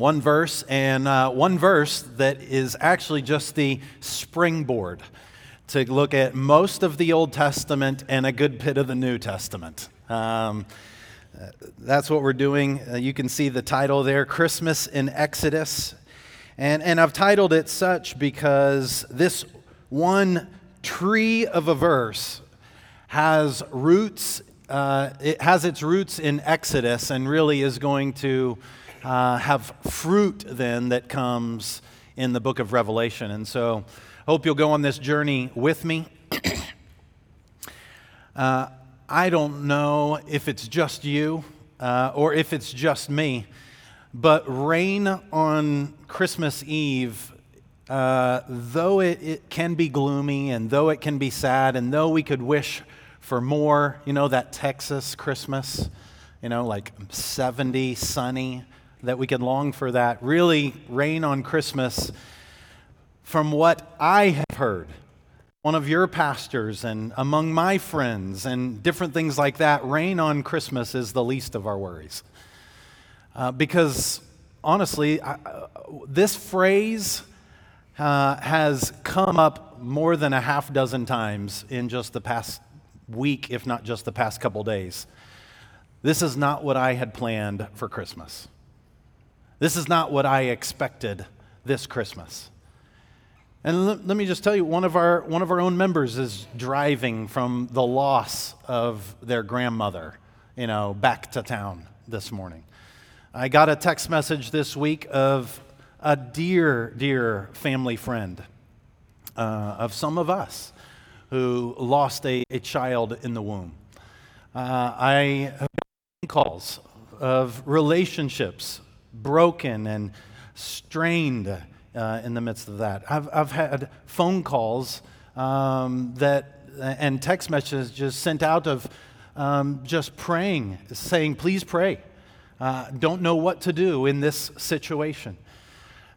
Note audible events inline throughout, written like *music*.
One verse, and uh, one verse that is actually just the springboard to look at most of the Old Testament and a good bit of the New Testament. Um, that's what we're doing. Uh, you can see the title there Christmas in Exodus. And, and I've titled it such because this one tree of a verse has roots, uh, it has its roots in Exodus and really is going to uh, have fruit then that comes in the book of Revelation. And so I hope you'll go on this journey with me. *coughs* uh, I don't know if it's just you uh, or if it's just me, but rain on Christmas Eve, uh, though it, it can be gloomy and though it can be sad, and though we could wish for more, you know, that Texas Christmas, you know, like 70, sunny, that we can long for that. Really, rain on Christmas, from what I have heard, one of your pastors and among my friends and different things like that, rain on Christmas is the least of our worries. Uh, because honestly, I, uh, this phrase uh, has come up more than a half dozen times in just the past week, if not just the past couple days. This is not what I had planned for Christmas. This is not what I expected this Christmas. And let, let, me just tell you, one of, our, one of our own members is driving from the loss of their grandmother, you know, back to town this morning. I got a text message this week of a dear, dear family friend uh, of some of us who lost a, a child in the womb. Uh, I have calls of relationships broken and strained uh, in the midst of that. I've, I've had phone calls um, that and text messages sent out of um, just praying, saying, please pray. Uh, don't know what to do in this situation.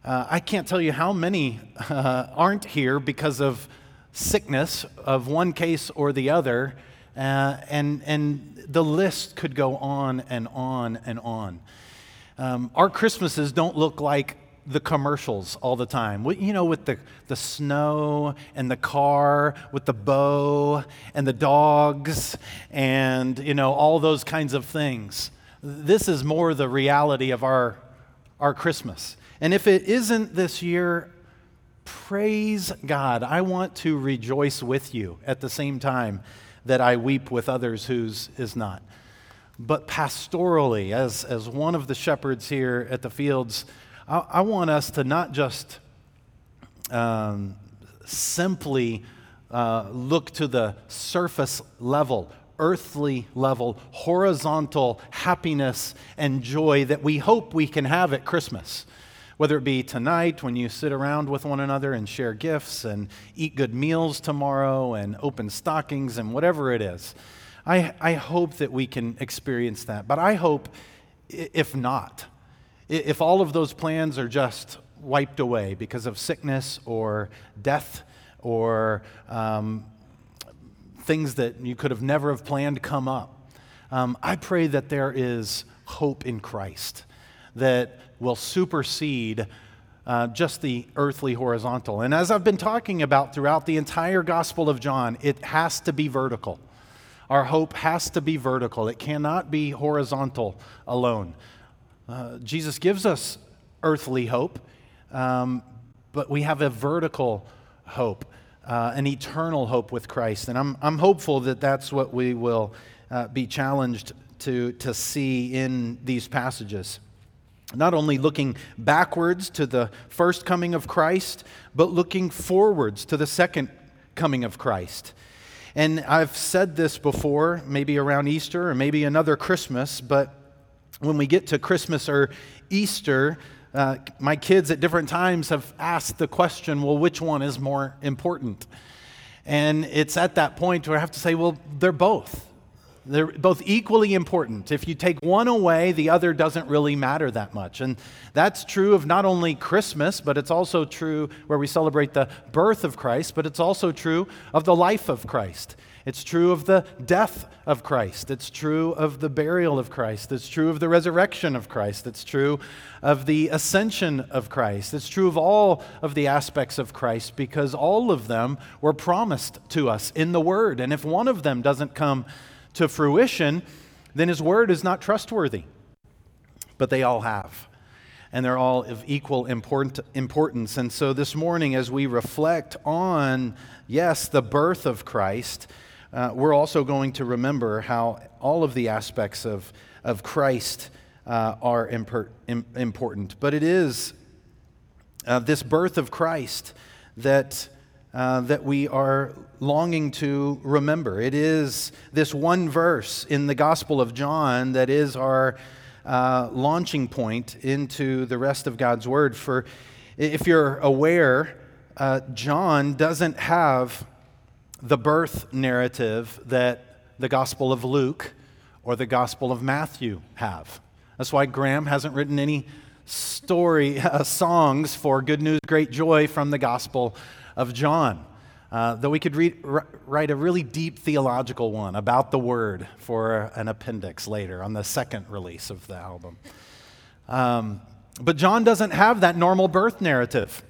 Uh, I can't tell you how many uh, aren't here because of sickness of one case or the other, uh, and, and the list could go on and on and on. Um, our Christmases don't look like the commercials all the time. You know, with the, the snow and the car, with the bow and the dogs and, you know, all those kinds of things. This is more the reality of our, our Christmas. And if it isn't this year, praise God. I want to rejoice with you at the same time that I weep with others whose is not. But pastorally, as, as one of the shepherds here at the fields, I, I want us to not just um, simply uh, look to the surface level, earthly level, horizontal happiness and joy that we hope we can have at Christmas. Whether it be tonight when you sit around with one another and share gifts and eat good meals tomorrow and open stockings and whatever it is. I, I hope that we can experience that. But I hope, if not, if all of those plans are just wiped away because of sickness or death or um, things that you could have never have planned come up, um, I pray that there is hope in Christ that will supersede uh, just the earthly horizontal. And as I've been talking about throughout the entire Gospel of John, it has to be vertical. Our hope has to be vertical, it cannot be horizontal alone. Uh, Jesus gives us earthly hope, um, but we have a vertical hope, uh, an eternal hope with Christ. And I'm, I'm hopeful that that's what we will uh, be challenged to, to see in these passages. Not only looking backwards to the first coming of Christ, but looking forwards to the second coming of Christ. And I've said this before, maybe around Easter or maybe another Christmas, but when we get to Christmas or Easter, uh, my kids at different times have asked the question, well, which one is more important? And it's at that point where I have to say, well, they're both. They're both equally important. If you take one away, the other doesn't really matter that much. And that's true of not only Christmas, but it's also true where we celebrate the birth of Christ, but it's also true of the life of Christ. It's true of the death of Christ. It's true of the burial of Christ. It's true of the resurrection of Christ. It's true of the ascension of Christ. It's true of all of the aspects of Christ because all of them were promised to us in the Word. And if one of them doesn't come to fruition, then His Word is not trustworthy. But they all have. And they're all of equal importance. And so this morning, as we reflect on, yes, the birth of Christ, uh, we're also going to remember how all of the aspects of, of Christ uh, are imper- Im- important. But it is uh, this birth of Christ that, uh, that we are longing to remember. It is this one verse in the Gospel of John that is our uh, launching point into the rest of God's Word. For if you're aware, uh, John doesn't have the birth narrative that the Gospel of Luke or the Gospel of Matthew have. That's why Graham hasn't written any story *laughs* uh, songs for Good News, Great Joy from the Gospel of John. Uh, though we could write a really deep theological one about the Word for an appendix later on the second release of the album. Um, but John doesn't have that normal birth narrative.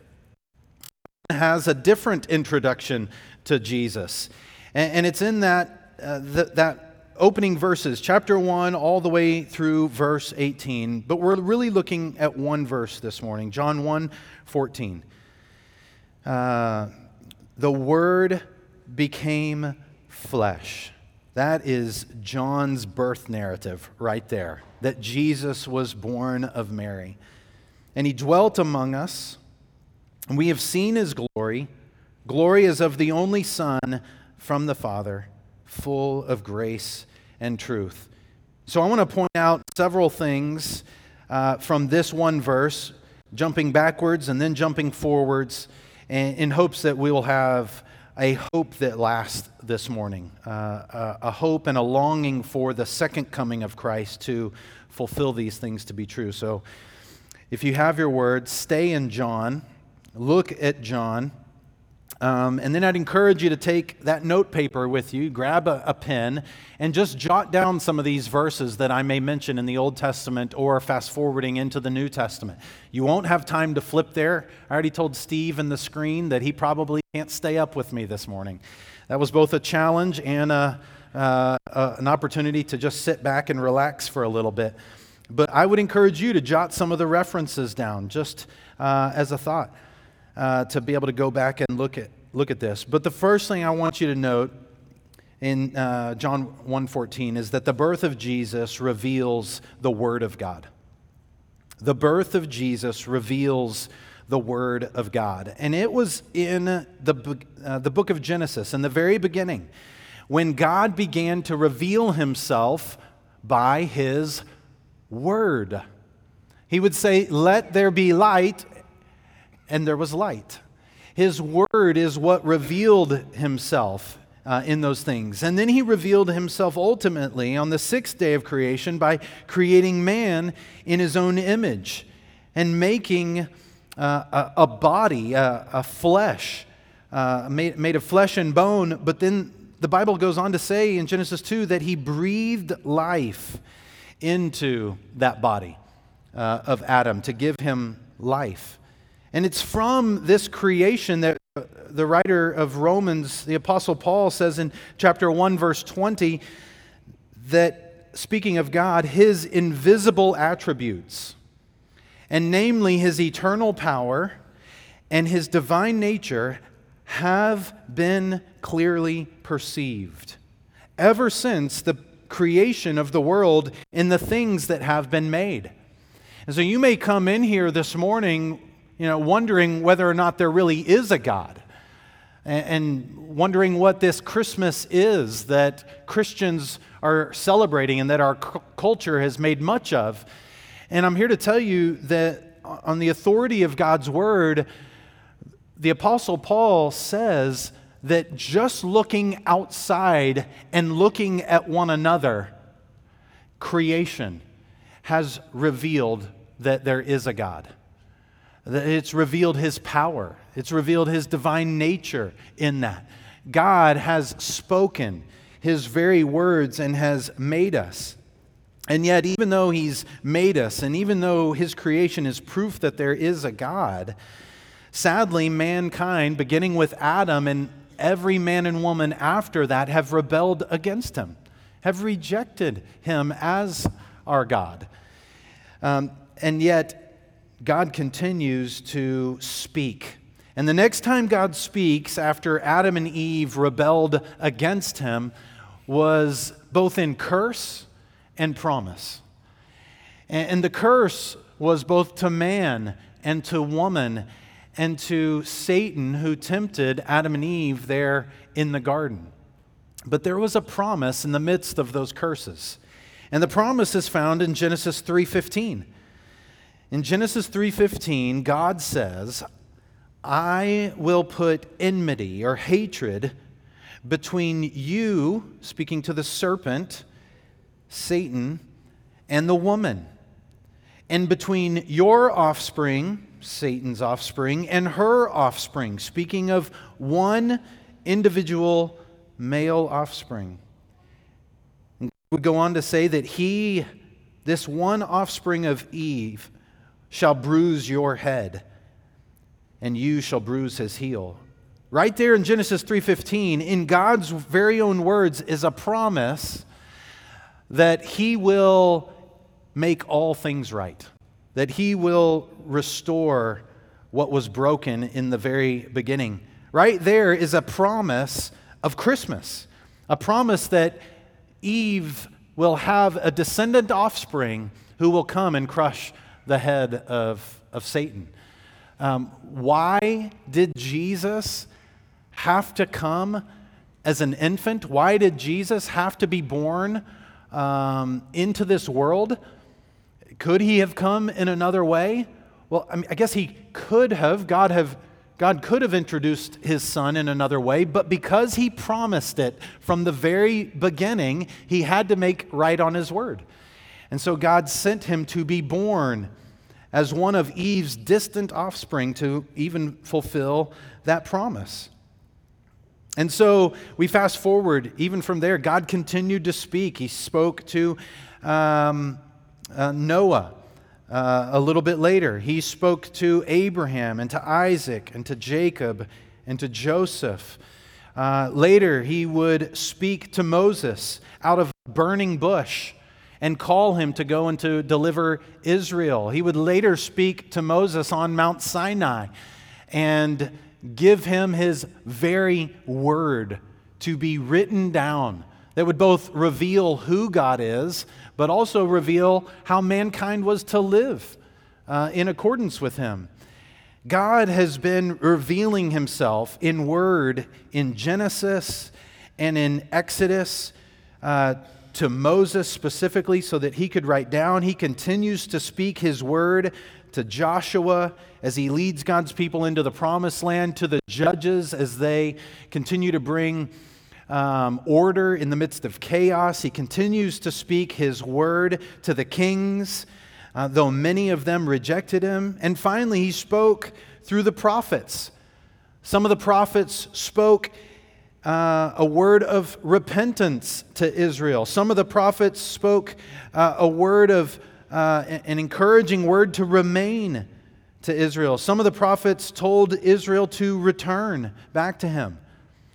has a different introduction to Jesus. And, and it's in that, uh, th- that opening verses, chapter 1, all the way through verse 18. But we're really looking at one verse this morning, John 1 14. Uh, the Word became flesh. That is John's birth narrative right there, that Jesus was born of Mary. And he dwelt among us, and we have seen his glory Glory is of the only Son from the Father, full of grace and truth. So I want to point out several things uh, from this one verse, jumping backwards and then jumping forwards, in hopes that we will have a hope that lasts this morning, uh, a hope and a longing for the second coming of Christ to fulfill these things to be true. So if you have your words, stay in John, look at John. Um, and then I'd encourage you to take that note paper with you, grab a, a, pen, and just jot down some of these verses that I may mention in the Old Testament or fast forwarding into the New Testament. You won't have time to flip there. I already told Steve in the screen that he probably can't stay up with me this morning. That was both a challenge and a, uh, uh, an opportunity to just sit back and relax for a little bit. But I would encourage you to jot some of the references down just uh, as a thought uh, to be able to go back and look at, look at this. But the first thing I want you to note in uh, John 1:14 is that the birth of Jesus reveals the Word of God. The birth of Jesus reveals the Word of God. And it was in the, uh, the book of Genesis, in the very beginning, when God began to reveal himself by his Word. He would say, Let there be light, and there was light. His word is what revealed himself uh, in those things. And then he revealed himself ultimately on the sixth day of creation by creating man in his own image and making uh, a, a, body, a, a flesh, uh, made, made of flesh and bone. But then the Bible goes on to say in Genesis 2 that he breathed life into that body uh, of Adam to give him life. And it's from this creation that uh, the writer of Romans, the Apostle Paul, says in chapter 1, verse 20, that speaking of God, his invisible attributes, and namely his eternal power and his divine nature, have been clearly perceived ever since the creation of the world in the things that have been made. And so you may come in here this morning you know, wondering whether or not there really is a God and wondering what this Christmas is that Christians are celebrating and that our culture has made much of. And I'm here to tell you that on the authority of God's word, the Apostle Paul says that just looking outside and looking at one another, creation has revealed that there is a God. It's revealed his power, it's revealed his divine nature in that. God has spoken his very words and has made us. And yet, even though he's made us, and even though his creation is proof that there is a God, sadly, mankind, beginning with Adam and every man and woman after that have rebelled against him, have rejected him as our God. Um, and yet, God continues to speak. And the next time God speaks after Adam and Eve rebelled against him was both in curse and promise. And, the curse was both to man and to woman and to Satan who tempted Adam and Eve there in the garden. But there was a promise in the midst of those curses. And the promise is found in Genesis 3:15. In Genesis 3:15, God says, "I will put enmity or hatred between you, speaking to the serpent, Satan, and the woman, and between your offspring Satan's offspring, and her offspring, speaking of one individual male offspring. And would go on to say that he, this one offspring of Eve, shall bruise your head, and you shall bruise his heel. Right there in Genesis 3:15, in God's very own words, is a promise that he will make all things right that He will restore what was broken in the very beginning. Right there is a promise of Christmas, a promise that Eve will have a descendant offspring who will come and crush the head of, of Satan. Um, why did Jesus have to come as an infant? Why did Jesus have to be born um, into this world? Could he have come in another way? Well, I, mean, I guess he could have. God have God could have introduced his son in another way, but because he promised it from the very beginning, he had to make right on his word. And so God sent him to be born as one of Eve's distant offspring to even fulfill that promise. And so we fast forward, even from there, God continued to speak. He spoke to um, uh, Noah. Uh, a little bit later, he spoke to Abraham and to Isaac and to Jacob and to Joseph. Uh, later, he would speak to Moses out of a burning bush and call him to go and to deliver Israel. He would later speak to Moses on Mount Sinai and give him his very word to be written down that would both reveal who God is, but also reveal how mankind was to live uh, in accordance with Him. God has been revealing Himself in Word in Genesis and in Exodus uh, to Moses specifically so that he could write down. He continues to speak His Word to Joshua as he leads God's people into the promised land, to the judges as they continue to bring um, order in the midst of chaos. He continues to speak his word to the kings, uh, though many of them rejected him. And finally, he spoke through the prophets. Some of the prophets spoke uh, a word of repentance to Israel. Some of the prophets spoke uh, a word of uh, an encouraging word to remain to Israel. Some of the prophets told Israel to return back to him.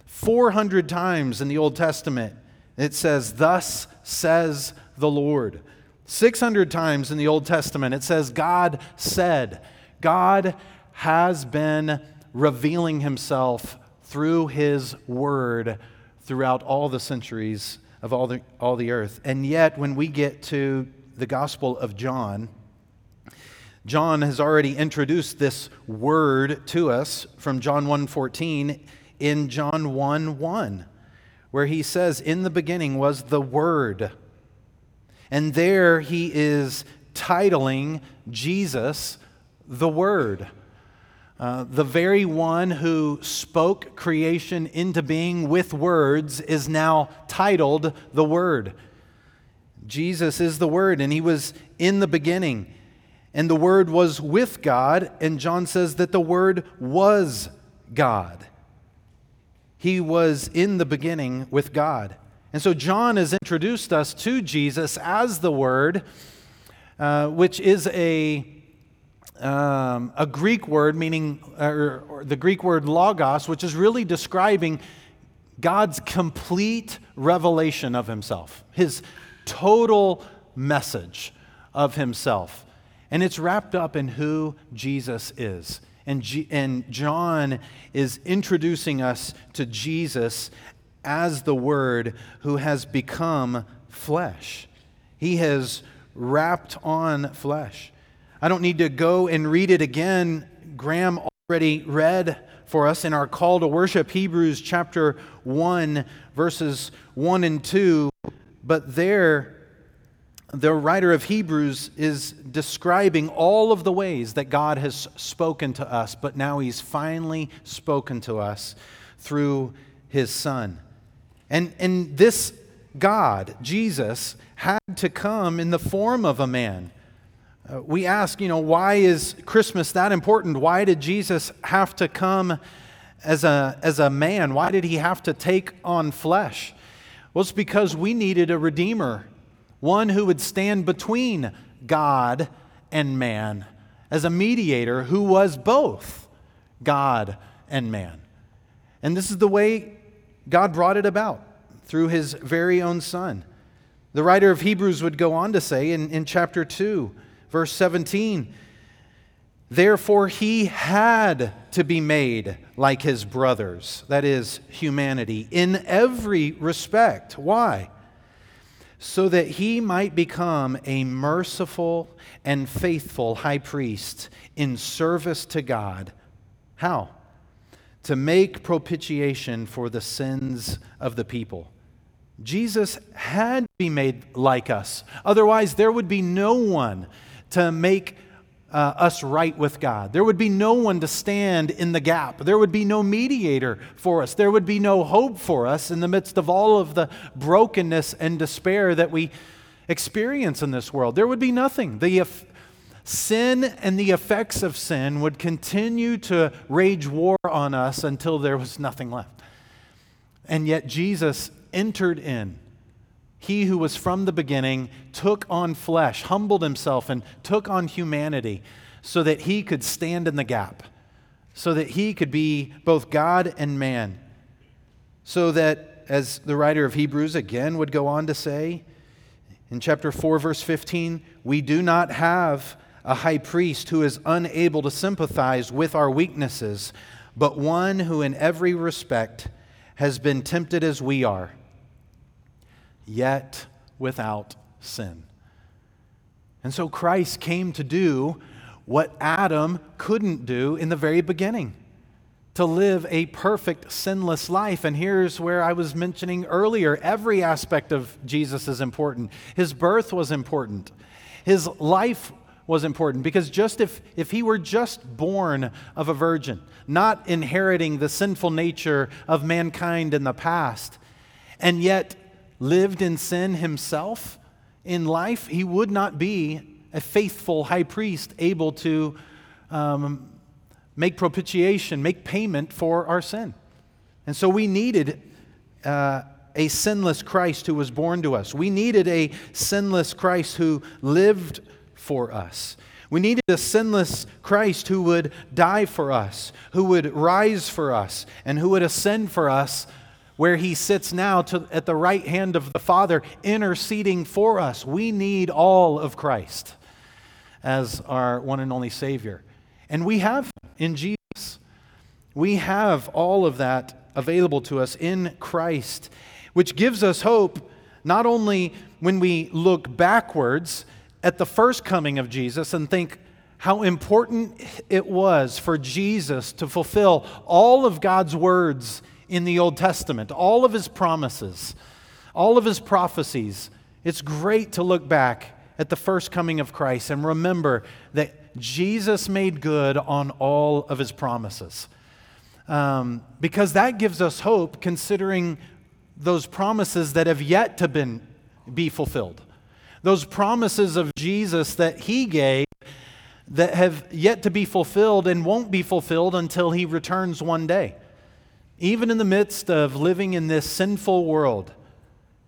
400 times in the Old Testament, it says, Thus says the Lord. 600 times in the Old Testament, it says, God said. God has been revealing himself through his word throughout all the centuries of all the, all the earth. And yet, when we get to the Gospel of John, John has already introduced this word to us from John 1:14 in John 1 1, where he says, In the beginning was the Word. And there he is titling Jesus the Word. Uh, the very one who spoke creation into being with words is now titled the Word. Jesus is the Word, and He was in the beginning. And the Word was with God, and John says that the Word was God. He was in the beginning with God. And so John has introduced us to Jesus as the Word, uh, which is a um, a Greek word meaning, or, or the Greek word logos, which is really describing God's complete revelation of himself, his total message of himself. And it's wrapped up in who Jesus is. And, G- and John is introducing us to Jesus as the Word who has become flesh. He has wrapped on flesh. I don't need to go and read it again. Graham already read for us in our call to worship, Hebrews chapter 1, verses 1 and 2. But there, the writer of Hebrews is describing all of the ways that God has spoken to us, but now he's finally spoken to us through his Son. And, and this God, Jesus, had to come in the form of a man. Uh, we ask, you know, why is Christmas that important? Why did Jesus have to come as a, as a man? Why did he have to take on flesh? Well, it's because we needed a redeemer, one who would stand between God and man, as a mediator who was both God and man. And this is the way God brought it about through his very own Son. The writer of Hebrews would go on to say in, in chapter 2, Verse 17 Therefore, he had to be made like his brothers, that is, humanity, in every respect. Why? So that he might become a merciful and faithful high priest in service to God. How? To make propitiation for the sins of the people. Jesus had to be made like us. Otherwise, there would be no one to make uh, us right with God. There would be no one to stand in the gap. There would be no mediator for us. There would be no hope for us in the midst of all of the brokenness and despair that we experience in this world. There would be nothing. The sin and the effects of sin would continue to rage war on us until there was nothing left. And yet Jesus entered in he who was from the beginning took on flesh, humbled himself, and took on humanity so that he could stand in the gap, so that he could be both God and man. So that, as the writer of Hebrews again would go on to say in chapter 4, verse 15, we do not have a high priest who is unable to sympathize with our weaknesses, but one who in every respect has been tempted as we are yet without sin. And so Christ came to do what Adam couldn't do in the very beginning to live a perfect, sinless life. And here's where I was mentioning earlier every aspect of Jesus is important. His birth was important, his life was important because just if, if he were just born of a virgin, not inheriting the sinful nature of mankind in the past, and yet lived in sin himself in life, he would not be a faithful high priest able to um, make propitiation, make payment for our sin. And so we needed uh, a sinless Christ who was born to us. We needed a sinless Christ who lived for us. We needed a sinless Christ who would die for us, who would rise for us, and who would ascend for us where he sits now to, at the right hand of the Father, interceding for us. We need all of Christ as our one and only Savior. And we have in Jesus. We have all of that available to us in Christ, which gives us hope not only when we look backwards at the first coming of Jesus and think, how important it was for Jesus to fulfill all of God's words in the Old Testament, all of his promises, all of his prophecies. It's great to look back at the first coming of Christ and remember that Jesus made good on all of his promises. Um, because that gives us hope considering those promises that have yet to been, be fulfilled. Those promises of Jesus that he gave that have yet to be fulfilled and won't be fulfilled until he returns one day. Even in the midst of living in this sinful world,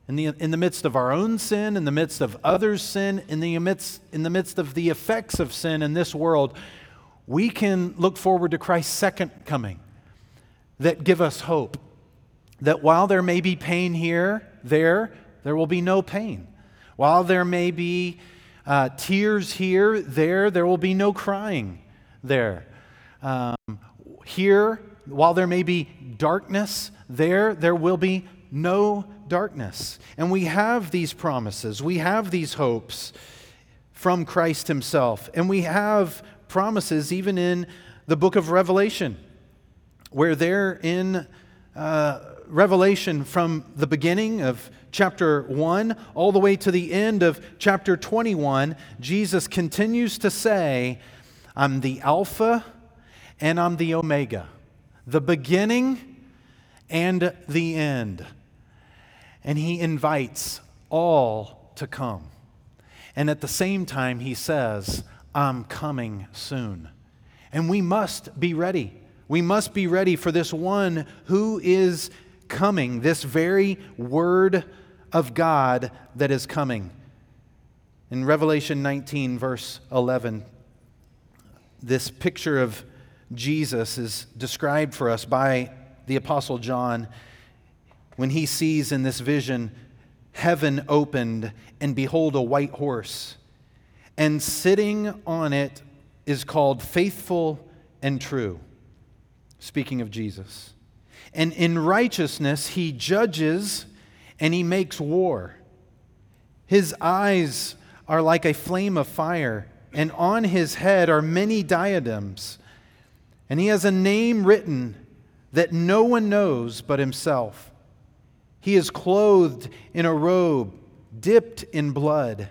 in the, in the midst of our own sin, in the midst of others' sin, in the, midst, in the midst of the effects of sin in this world, we can look forward to Christ's second coming that give us hope. That while there may be pain here, there, there will be no pain. While there may be uh, tears here, there, there will be no crying there. Um, here, while there may be darkness, there, there will be no darkness. And we have these promises, we have these hopes from Christ Himself, and we have promises even in the book of Revelation, where there in uh, Revelation from the beginning of chapter 1 all the way to the end of chapter 21, Jesus continues to say, I'm the Alpha and I'm the Omega, the beginning and the end. And he invites all to come. And at the same time, he says, I'm coming soon. And we must be ready. We must be ready for this one who is coming, this very word of God that is coming. In Revelation 19, verse 11, this picture of Jesus is described for us by the Apostle John when he sees in this vision heaven opened, and behold, a white horse. And sitting on it is called faithful and true. Speaking of Jesus. And in righteousness, he judges and he makes war. His eyes are like a flame of fire, and on his head are many diadems. And he has a name written that no one knows but himself. He is clothed in a robe dipped in blood,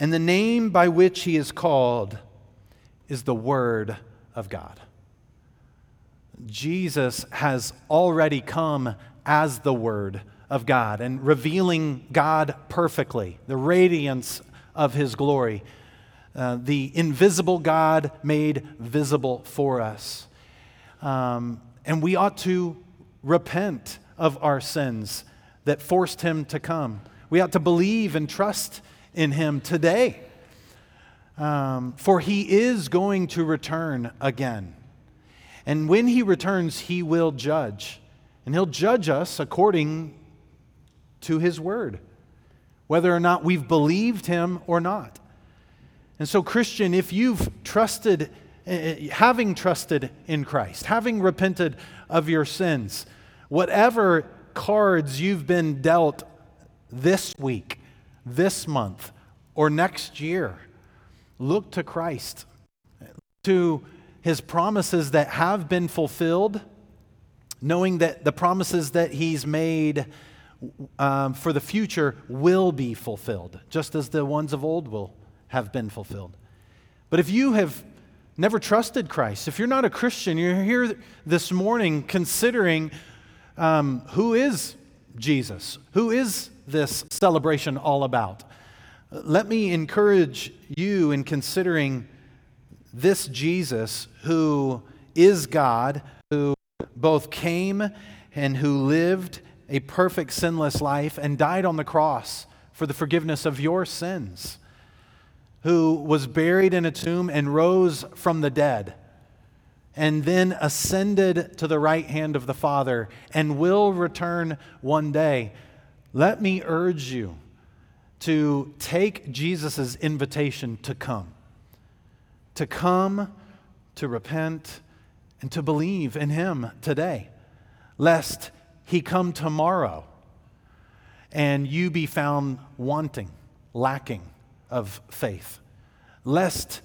and the name by which he is called is the Word of God. Jesus has already come as the Word of God and revealing God perfectly, the radiance of His glory, uh, the invisible God made visible for us. Um, and we ought to repent of our sins that forced Him to come. We ought to believe and trust in Him today. Um, for He is going to return again. And when he returns, he will judge. And he'll judge us according to his word, whether or not we've believed him or not. And so, Christian, if you've trusted, eh, eh, having trusted in Christ, having repented of your sins, whatever cards you've been dealt this week, this month, or next year, look to Christ, to his promises that have been fulfilled, knowing that the promises that he's made um, for the future will be fulfilled, just as the ones of old will have been fulfilled. But if you have never trusted Christ, if you're not a Christian, you're here this morning considering um, who is Jesus? Who is this celebration all about? Let me encourage you in considering this Jesus, who is God, who both came and who lived a perfect sinless life and died on the cross for the forgiveness of your sins, who was buried in a tomb and rose from the dead, and then ascended to the right hand of the Father and will return one day. Let me urge you to take Jesus' invitation to come to come, to repent, and to believe in Him today, lest He come tomorrow and you be found wanting, lacking of faith. Lest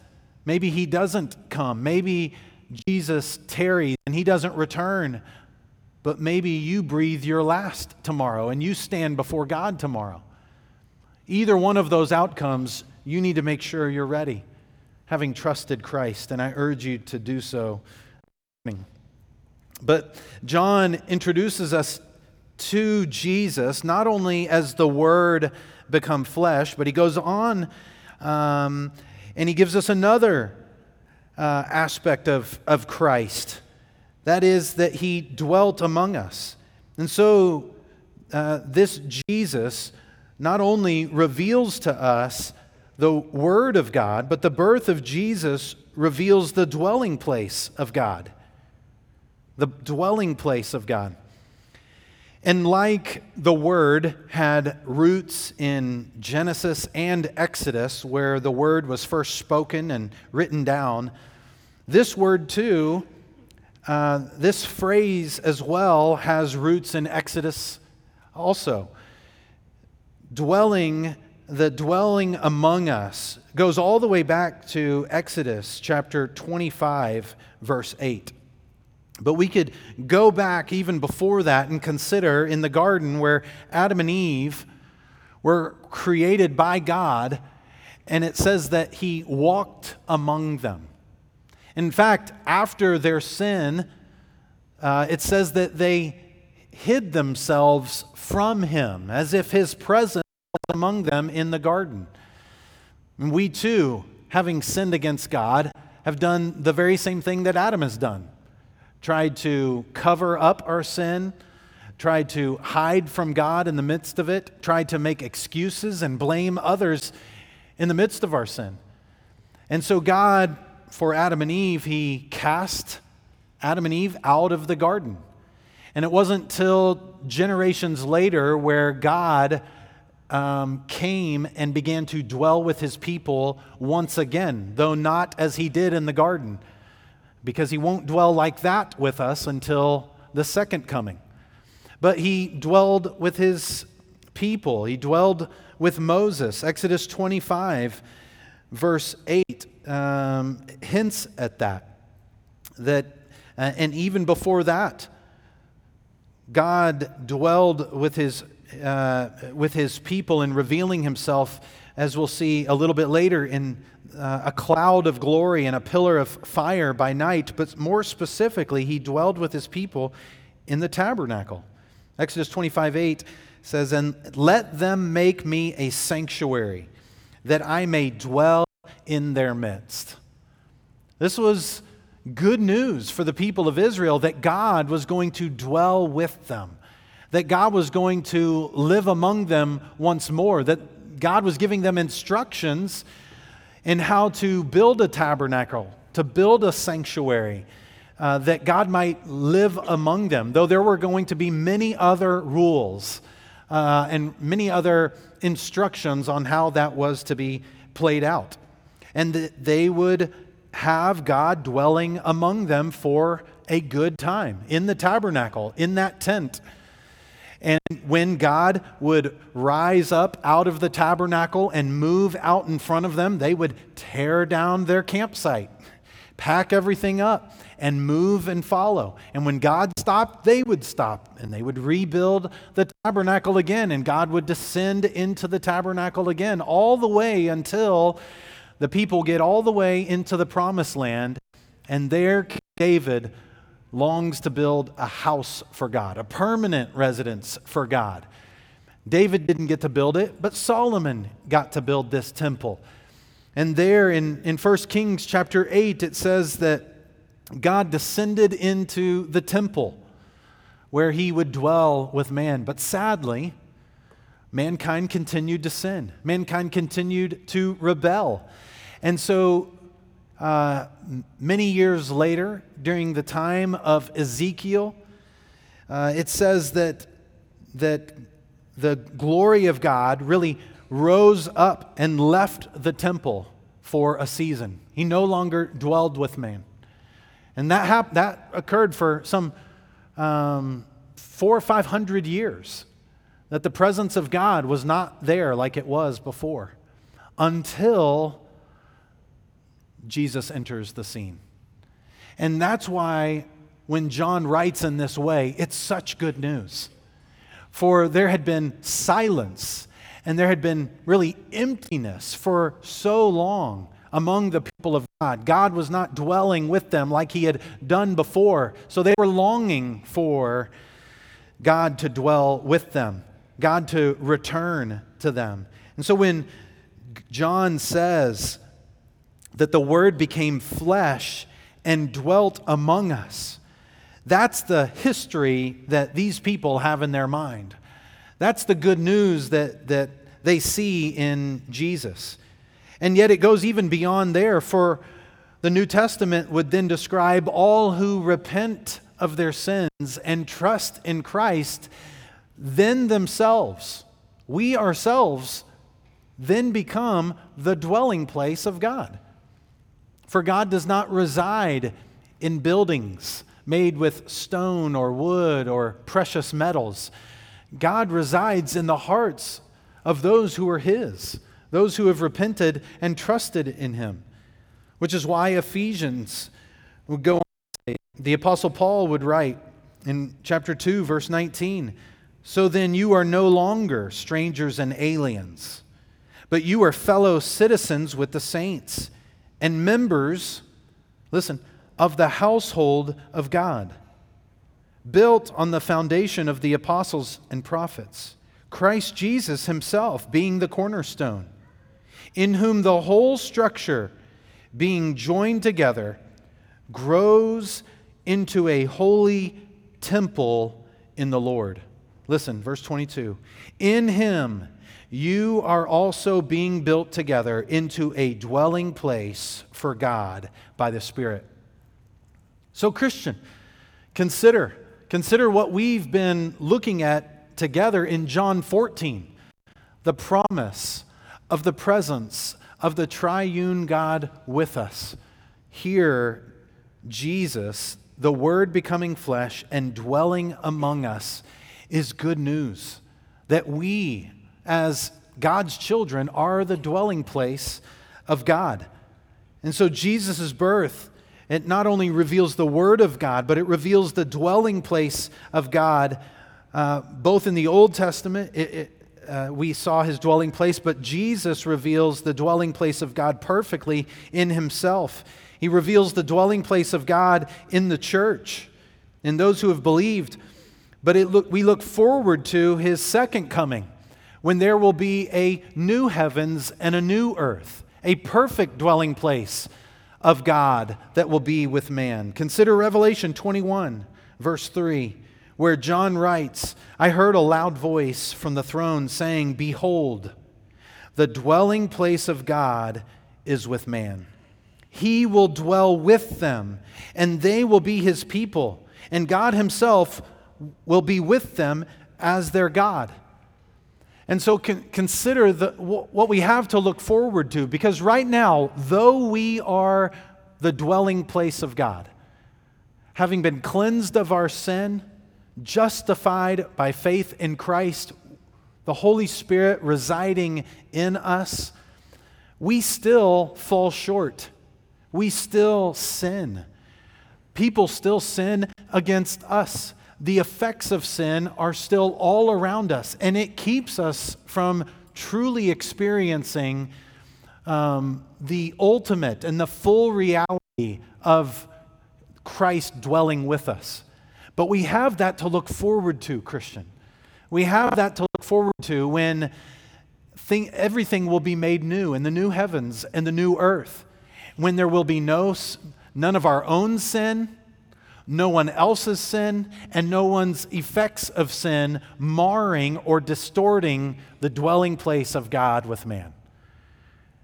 maybe He doesn't come, maybe Jesus tarries and He doesn't return, but maybe you breathe your last tomorrow and you stand before God tomorrow. Either one of those outcomes, you need to make sure you're ready having trusted Christ, and I urge you to do so. But John introduces us to Jesus not only as the Word become flesh, but he goes on um, and he gives us another uh, aspect of, of Christ. That is, that he dwelt among us. And so, uh, this Jesus not only reveals to us the Word of God, but the birth of Jesus reveals the dwelling place of God. The dwelling place of God. And like the Word had roots in Genesis and Exodus, where the Word was first spoken and written down, this word too, uh, this phrase as well, has roots in Exodus also. Dwelling, the dwelling among us, goes all the way back to Exodus chapter 25, verse 8. But we could go back even before that and consider in the garden where Adam and Eve were created by God, and it says that he walked among them. In fact, after their sin, uh, it says that they hid themselves from him as if his presence was among them in the garden. And we too, having sinned against God, have done the very same thing that Adam has done tried to cover up our sin, tried to hide from God in the midst of it, tried to make excuses and blame others in the midst of our sin. And so, God, for Adam and Eve, He cast Adam and Eve out of the garden. And it wasn't till generations later where God um, came and began to dwell with His people once again, though not as He did in the garden because he won't dwell like that with us until the second coming. But he dwelled with his people, he dwelled with Moses. Exodus 25, verse 8, um, hints at that. That, uh, and even before that, God dwelled with his, uh, with his people in revealing himself, as we'll see a little bit later in uh, a cloud of glory and a pillar of fire by night, but more specifically, he dwelled with his people in the tabernacle. Exodus 25 8 says, And let them make me a sanctuary, that I may dwell in their midst. This was good news for the people of Israel that God was going to dwell with them, that God was going to live among them once more, that God was giving them instructions in how to build a tabernacle, to build a sanctuary, uh, that God might live among them, though there were going to be many other rules uh, and many other instructions on how that was to be played out. And that they would have God dwelling among them for a good time in the tabernacle, in that tent. And when God would rise up out of the tabernacle and move out in front of them, they would tear down their campsite, pack everything up, and move and follow. And when God stopped, they would stop and they would rebuild the tabernacle again, and God would descend into the tabernacle again, all the way until the people get all the way into the promised land, and there David longs to build a house for God, a permanent residence for God. David didn't get to build it, but Solomon got to build this temple. And there in, in 1 Kings chapter 8, it says that God descended into the temple where he would dwell with man. But sadly, mankind continued to sin, mankind continued to rebel. And so uh, many years later, during the time of Ezekiel, uh, it says that, that the glory of God really rose up and left the temple for a season. He no longer dwelled with man. And that, hap- that occurred for some um, four or five hundred years, that the presence of God was not there like it was before until Jesus enters the scene. And that's why when John writes in this way, it's such good news. For there had been silence and there had been really emptiness for so long among the people of God. God was not dwelling with them like he had done before. So they were longing for God to dwell with them, God to return to them. And so when John says that the Word became flesh and dwelt among us, that's the history that these people have in their mind. That's the good news that, that they see in Jesus. And yet it goes even beyond there, for the New Testament would then describe all who repent of their sins and trust in Christ, then themselves, we ourselves, then become the dwelling place of God. For God does not reside in buildings made with stone or wood or precious metals. God resides in the hearts of those who are His, those who have repented and trusted in Him. Which is why Ephesians would go on to say, the Apostle Paul would write in chapter 2, verse 19 So then you are no longer strangers and aliens, but you are fellow citizens with the saints and members, listen, of the household of God, built on the foundation of the apostles and prophets, Christ Jesus himself being the cornerstone, in whom the whole structure, being joined together, grows into a holy temple in the Lord. Listen, verse 22. In him, you are also being built together into a dwelling place for God by the Spirit. So, Christian, consider, consider what we've been looking at together in John 14 the promise of the presence of the triune God with us. Here, Jesus, the Word becoming flesh and dwelling among us, is good news that we as God's children are the dwelling place of God. And so Jesus' birth, it not only reveals the Word of God, but it reveals the dwelling place of God. Uh, both in the Old Testament, it, it, uh, we saw his dwelling place, but Jesus reveals the dwelling place of God perfectly in himself. He reveals the dwelling place of God in the church, in those who have believed. But look, we look forward to his second coming when there will be a new heavens and a new earth, a perfect dwelling place of God that will be with man. Consider Revelation 21, verse 3, where John writes, I heard a loud voice from the throne saying, Behold, the dwelling place of God is with man. He will dwell with them, and they will be his people, and God himself will be with them as their God. And so con- consider the, what we have to look forward to, because right now, though we are the dwelling place of God, having been cleansed of our sin, justified by faith in Christ, the Holy Spirit residing in us, we still fall short. We still sin. People still sin against us the effects of sin are still all around us, and it keeps us from truly experiencing um, the ultimate and the full reality of Christ dwelling with us. But we have that to look forward to, Christian. We have that to look forward to when thing, everything will be made new in the new heavens and the new earth, when there will be no, none of our own sin no one else's sin, and no one's effects of sin marring or distorting the dwelling place of God with man.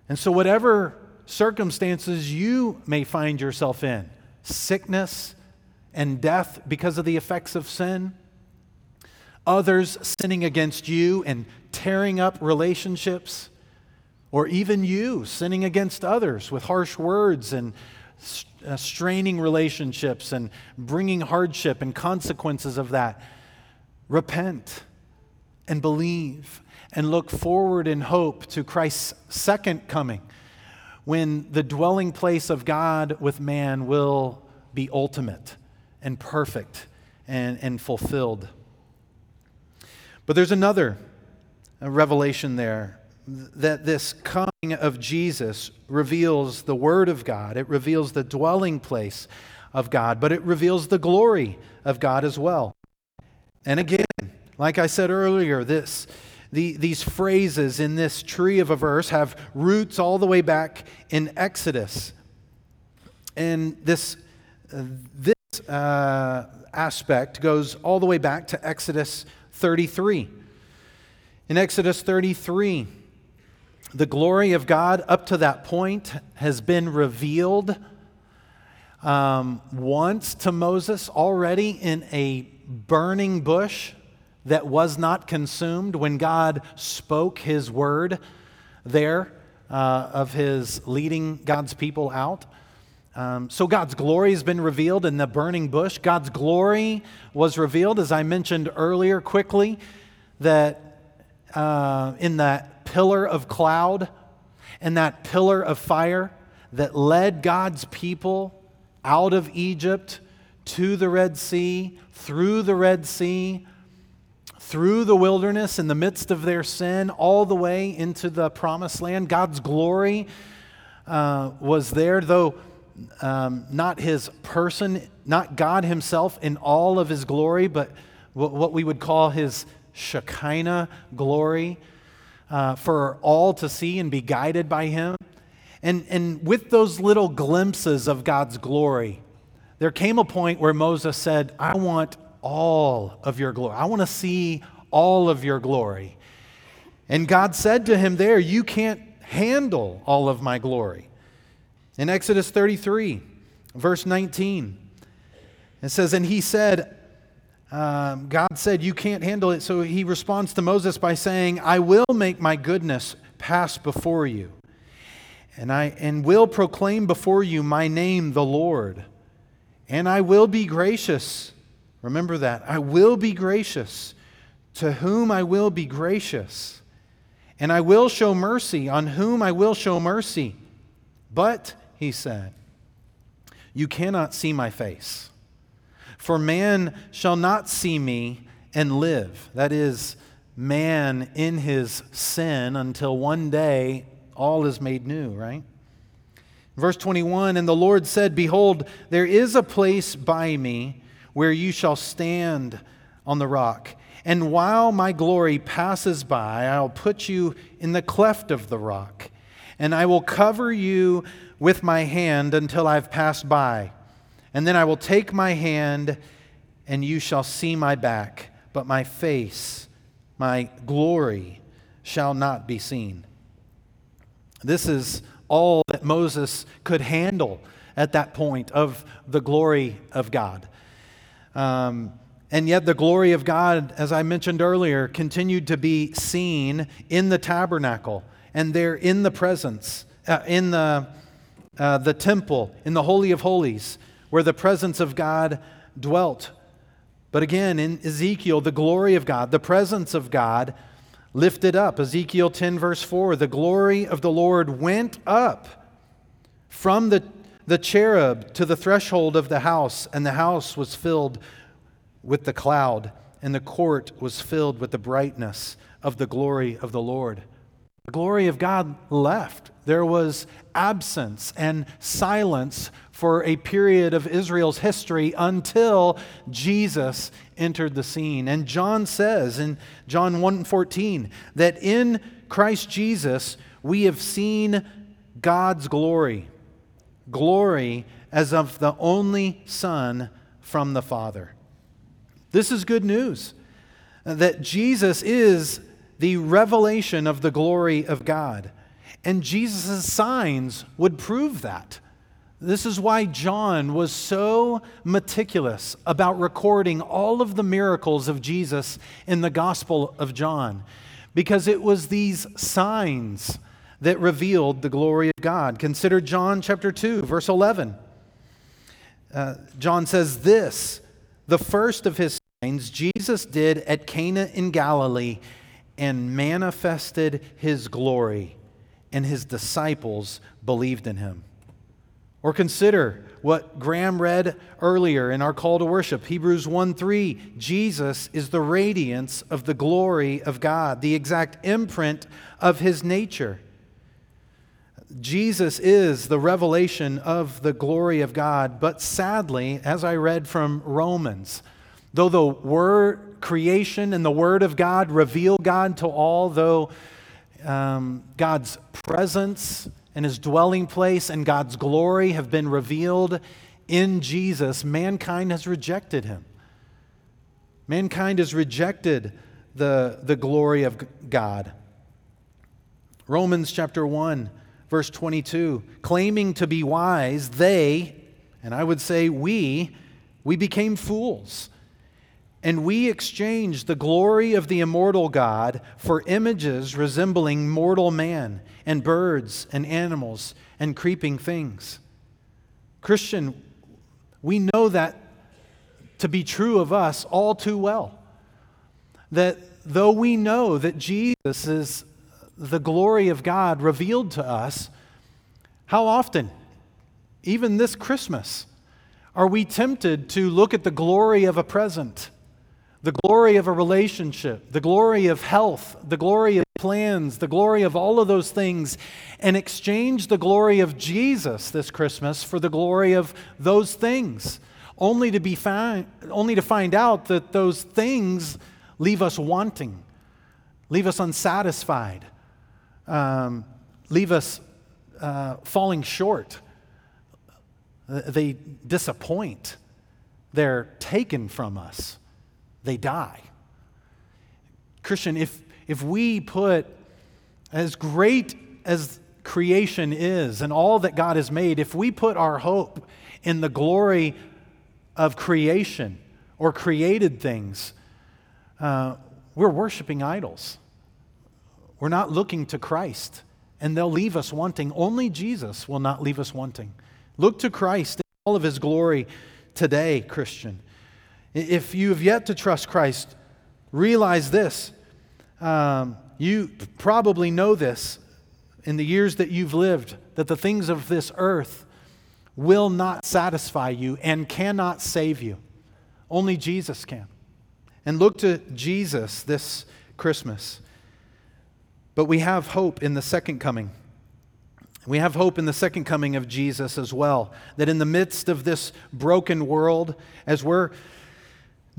And so, whatever circumstances you may find yourself in, sickness and death because of the effects of sin, others sinning against you and tearing up relationships, or even you sinning against others with harsh words and uh, straining relationships and bringing hardship and consequences of that. Repent and believe and look forward in hope to Christ's second coming when the dwelling place of God with man will be ultimate and perfect and, and fulfilled. But there's another revelation there that this coming of Jesus reveals the Word of God, it reveals the dwelling place of God, but it reveals the glory of God as well. And again, like I said earlier, this, the, these phrases in this tree of a verse have roots all the way back in Exodus. And this, this uh, aspect goes all the way back to Exodus 33. In Exodus 33, the glory of God up to that point has been revealed um, once to Moses already in a burning bush that was not consumed when God spoke his word there uh, of his leading God's people out. Um, so God's glory has been revealed in the burning bush. God's glory was revealed, as I mentioned earlier quickly, that uh, in that pillar of cloud and that pillar of fire that led God's people out of Egypt to the Red Sea, through the Red Sea, through the wilderness in the midst of their sin, all the way into the promised land. God's glory uh, was there, though um, not his person, not God himself in all of his glory, but what we would call his Shekinah glory uh, for all to see and be guided by Him. And, and with those little glimpses of God's glory, there came a point where Moses said, I want all of your glory. I want to see all of your glory. And God said to him there, You can't handle all of my glory. In Exodus 33, verse 19, it says, And he said, um, God said, You can't handle it. So he responds to Moses by saying, I will make my goodness pass before you, and, I, and will proclaim before you my name, the Lord. And I will be gracious. Remember that. I will be gracious to whom I will be gracious. And I will show mercy on whom I will show mercy. But, he said, you cannot see my face. For man shall not see me and live. That is, man in his sin until one day all is made new, right? Verse 21 And the Lord said, Behold, there is a place by me where you shall stand on the rock. And while my glory passes by, I'll put you in the cleft of the rock, and I will cover you with my hand until I've passed by. And then I will take my hand, and you shall see my back, but my face, my glory, shall not be seen. This is all that Moses could handle at that point of the glory of God. Um, and yet, the glory of God, as I mentioned earlier, continued to be seen in the tabernacle and there in the presence, uh, in the, uh, the temple, in the Holy of Holies where the presence of God dwelt. But again, in Ezekiel, the glory of God, the presence of God lifted up. Ezekiel 10, verse 4 the glory of the Lord went up from the, the cherub to the threshold of the house, and the house was filled with the cloud, and the court was filled with the brightness of the glory of the Lord. The glory of God left. There was absence and silence for a period of Israel's history until Jesus entered the scene. And John says in John 1:14 that in Christ Jesus we have seen God's glory. Glory as of the only Son from the Father. This is good news that Jesus is the revelation of the glory of God. And Jesus' signs would prove that. This is why John was so meticulous about recording all of the miracles of Jesus in the Gospel of John, because it was these signs that revealed the glory of God. Consider John chapter 2, verse 11. Uh, John says this the first of his signs Jesus did at Cana in Galilee and manifested his glory, and his disciples believed in him. Or consider what Graham read earlier in our call to worship Hebrews 1 3. Jesus is the radiance of the glory of God, the exact imprint of his nature. Jesus is the revelation of the glory of God, but sadly, as I read from Romans, though the word creation and the word of God reveal God to all, though um, God's presence and his dwelling place and God's glory have been revealed in Jesus, mankind has rejected him. Mankind has rejected the, the glory of God. Romans chapter 1 verse 22, claiming to be wise, they, and I would say we, we became fools. And we exchange the glory of the immortal God for images resembling mortal man and birds and animals and creeping things. Christian, we know that to be true of us all too well. That though we know that Jesus is the glory of God revealed to us, how often, even this Christmas, are we tempted to look at the glory of a present, the glory of a relationship, the glory of health, the glory of plans, the glory of all of those things, and exchange the glory of Jesus this Christmas for the glory of those things, only to, be only to find out that those things leave us wanting, leave us unsatisfied, um, leave us uh, falling short. They disappoint. They're taken from us. They die. Christian, if, if we put as great as creation is and all that God has made, if we put our hope in the glory of creation or created things, uh, we're worshiping idols. We're not looking to Christ, and they'll leave us wanting. Only Jesus will not leave us wanting. Look to Christ in all of his glory today, Christian. If you have yet to trust Christ, realize this. Um, you probably know this in the years that you've lived that the things of this earth will not satisfy you and cannot save you. Only Jesus can. And look to Jesus this Christmas. But we have hope in the second coming. We have hope in the second coming of Jesus as well. That in the midst of this broken world, as we're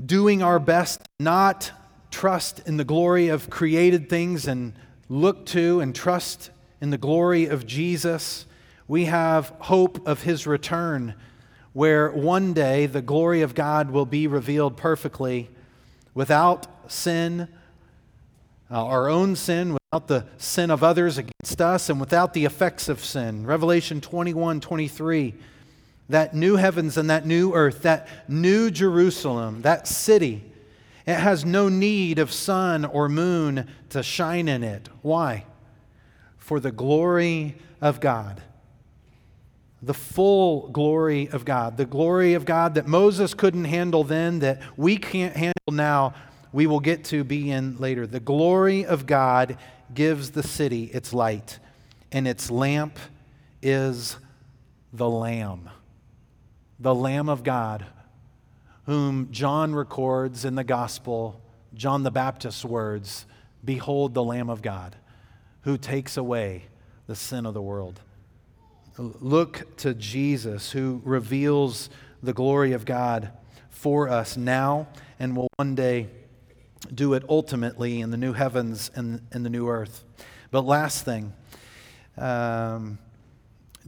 doing our best not trust in the glory of created things and look to and trust in the glory of Jesus, we have hope of his return, where one day the glory of God will be revealed perfectly without sin, uh, our own sin without the sin of others against us and without the effects of sin. Revelation 21 23. That new heavens and that new earth, that new Jerusalem, that city, it has no need of sun or moon to shine in it. Why? For the glory of God. The full glory of God. The glory of God that Moses couldn't handle then, that we can't handle now, we will get to be in later. The glory of God gives the city its light, and its lamp is the Lamb, the Lamb of God, whom John records in the Gospel, John the Baptist's words Behold the Lamb of God, who takes away the sin of the world. Look to Jesus, who reveals the glory of God for us now and will one day do it ultimately in the new heavens and, and the new earth. But last thing, um,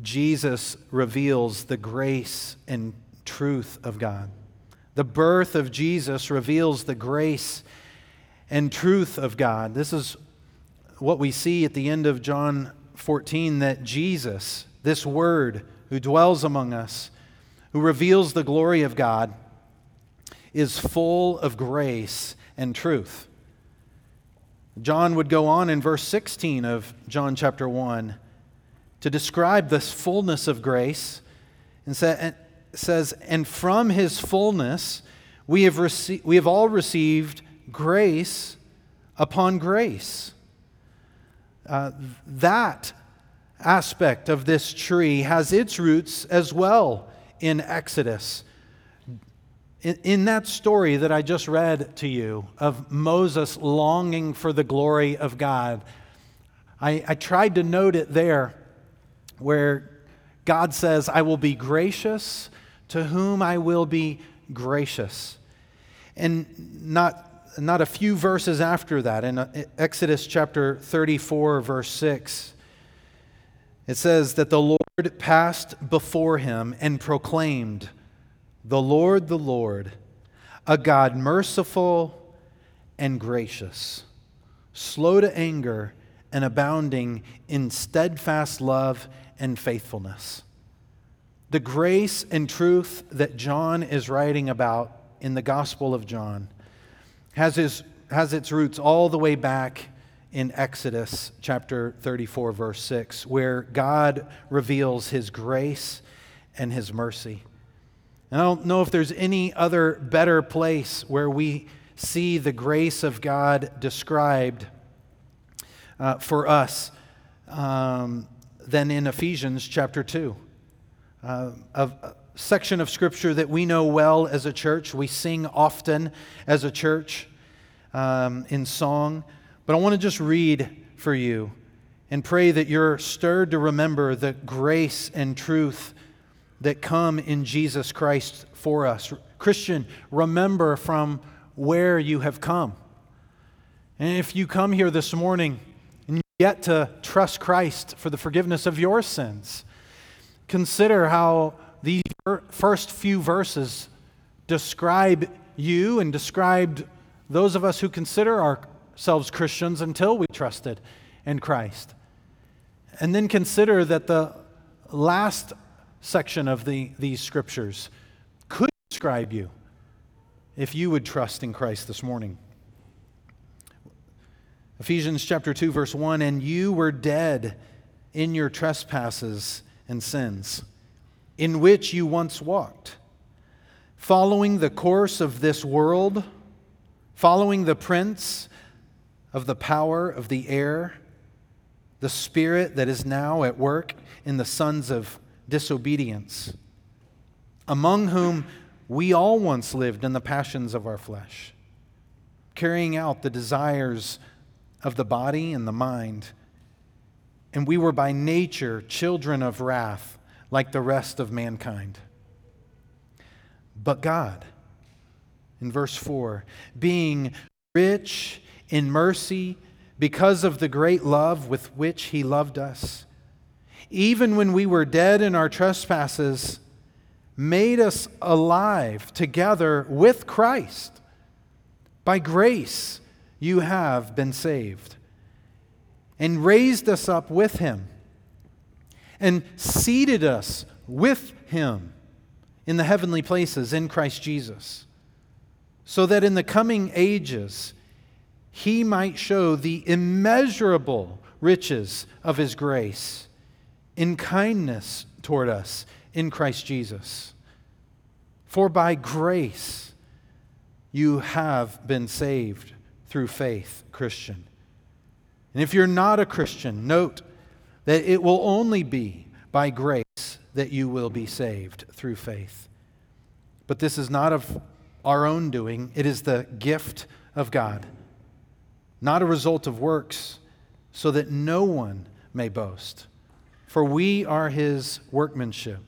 Jesus reveals the grace and truth of God. The birth of Jesus reveals the grace and truth of God. This is what we see at the end of John 14 that Jesus, this Word who dwells among us, who reveals the glory of God, is full of grace and truth. John would go on in verse 16 of John chapter 1 to describe this fullness of grace and says, And from his fullness we have, rece- we have all received grace upon grace. Uh, that aspect of this tree has its roots as well in Exodus. In, in, that story that I just read to you of Moses longing for the glory of God, I, I tried to note it there where God says, I will be gracious to whom I will be gracious. And not not a few verses after that, in uh, Exodus chapter 34, verse 6, it says that the Lord passed before him and proclaimed, The Lord, the Lord, a God merciful and gracious, slow to anger, and abounding in steadfast love and faithfulness. The grace and truth that John is writing about in the Gospel of John has, his, has its roots all the way back in Exodus chapter 34, verse 6, where God reveals his grace and his mercy. And I don't know if there's any other better place where we see the grace of God described uh, for us um, than in Ephesians chapter 2. Uh, a, a section of scripture that we know well as a church, we sing often as a church um, in song. But I want to just read for you and pray that you're stirred to remember the grace and truth that come in Jesus Christ for us. Christian, remember from where you have come. And if you come here this morning yet to trust Christ for the forgiveness of your sins, consider how these first few verses describe you and described those of us who consider ourselves Christians until we trusted in Christ. And then consider that the last section of the, these scriptures could describe you if you would trust in Christ this morning. Ephesians chapter 2 verse 1 and you were dead in your trespasses and sins in which you once walked following the course of this world following the prince of the power of the air, the spirit that is now at work in the sons of disobedience, among whom we all once lived in the passions of our flesh, carrying out the desires of the body and the mind. And we were by nature children of wrath, like the rest of mankind. But God, in verse 4, being rich in mercy because of the great love with which he loved us. Even when we were dead in our trespasses, made us alive together with Christ. By grace, you have been saved, and raised us up with him, and seated us with him in the heavenly places in Christ Jesus, so that in the coming ages, he might show the immeasurable riches of his grace in kindness toward us in Christ Jesus. For by grace you have been saved through faith, Christian. And if you're not a Christian, note that it will only be by grace that you will be saved through faith. But this is not of our own doing, it is the gift of God not a result of works, so that no one may boast. For we are his workmanship,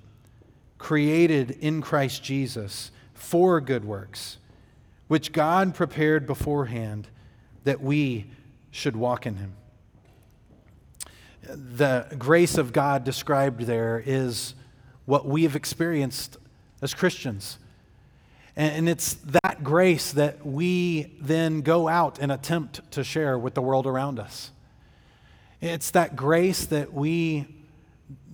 created in Christ Jesus for good works, which God prepared beforehand that we should walk in him. The grace of God described there is what we have experienced as Christians and it's that grace that we then go out and attempt to share with the world around us. It's that grace that we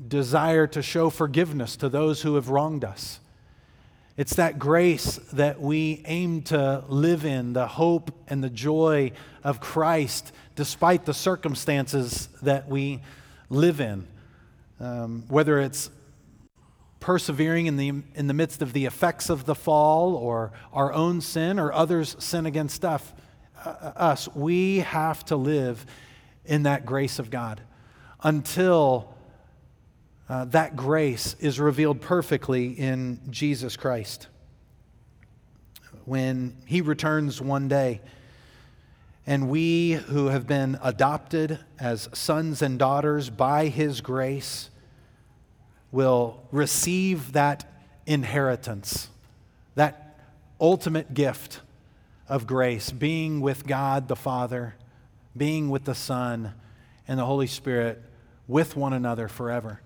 desire to show forgiveness to those who have wronged us. It's that grace that we aim to live in, the hope and the joy of Christ, despite the circumstances that we live in. Um, whether it's persevering in the, in the midst of the effects of the fall or our own sin or others' sin against uh, us, we have to live in that grace of God until uh, that grace is revealed perfectly in Jesus Christ. When he returns one day, and we who have been adopted as sons and daughters by his grace will receive that inheritance, that ultimate gift of grace, being with God the Father, being with the Son, and the Holy Spirit with one another forever.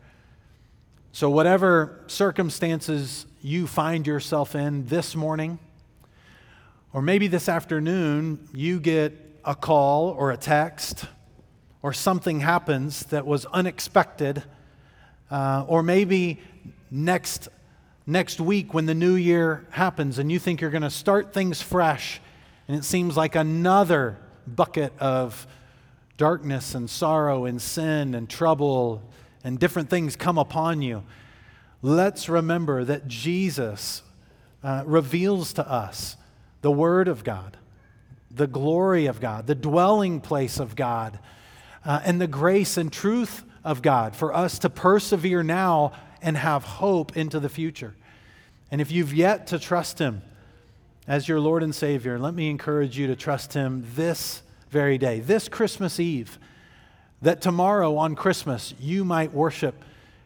So, whatever circumstances you find yourself in this morning, or maybe this afternoon, you get a call or a text, or something happens that was unexpected, uh, or maybe next, next week when the new year happens and you think you're going to start things fresh, and it seems like another bucket of darkness and sorrow and sin and trouble and different things come upon you, let's remember that Jesus uh, reveals to us the Word of God, the glory of God, the dwelling place of God, uh, and the grace and truth of God for us to persevere now and have hope into the future. And if you've yet to trust Him as your Lord and Savior, let me encourage you to trust Him this very day, this Christmas Eve, that tomorrow on Christmas you might worship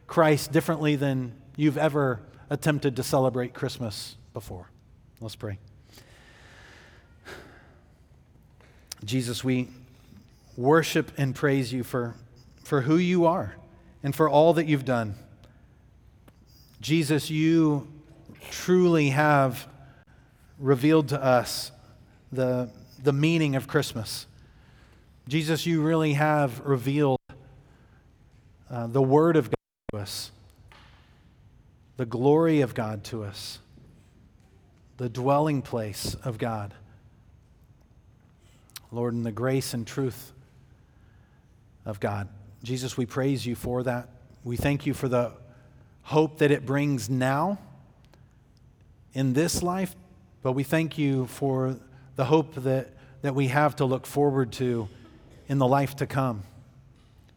Christ differently than you've ever attempted to celebrate Christmas before. Let's pray. Jesus, we worship and praise you for, for who you are and for all that you've done. Jesus, you truly have revealed to us the, the meaning of Christmas. Jesus, you really have revealed uh, the Word of God to us, the glory of God to us, the dwelling place of God. Lord, in the grace and truth of God. Jesus, we praise you for that. We thank you for the hope that it brings now in this life, but we thank you for the hope that, that we have to look forward to in the life to come.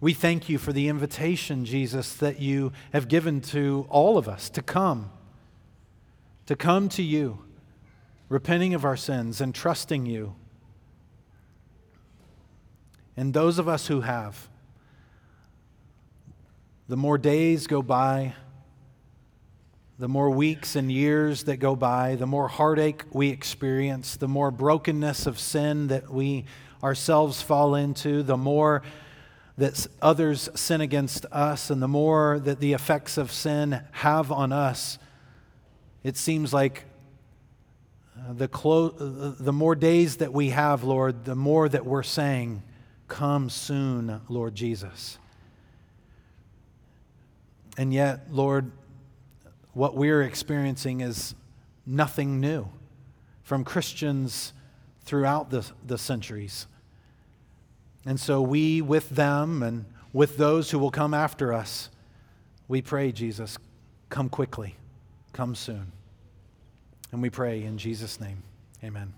We thank you for the invitation, Jesus, that you have given to all of us to come, to come to you, repenting of our sins and trusting you. And those of us who have, the more days go by, the more weeks and years that go by, the more heartache we experience, the more brokenness of sin that we ourselves fall into, the more that others sin against us, and the more that the effects of sin have on us, it seems like uh, the, clo- uh, the more days that we have, Lord, the more that we're saying, Come soon, Lord Jesus. And yet, Lord, what we're experiencing is nothing new from Christians throughout the, the centuries. And so we, with them and with those who will come after us, we pray, Jesus, come quickly, come soon. And we pray in Jesus' name. Amen.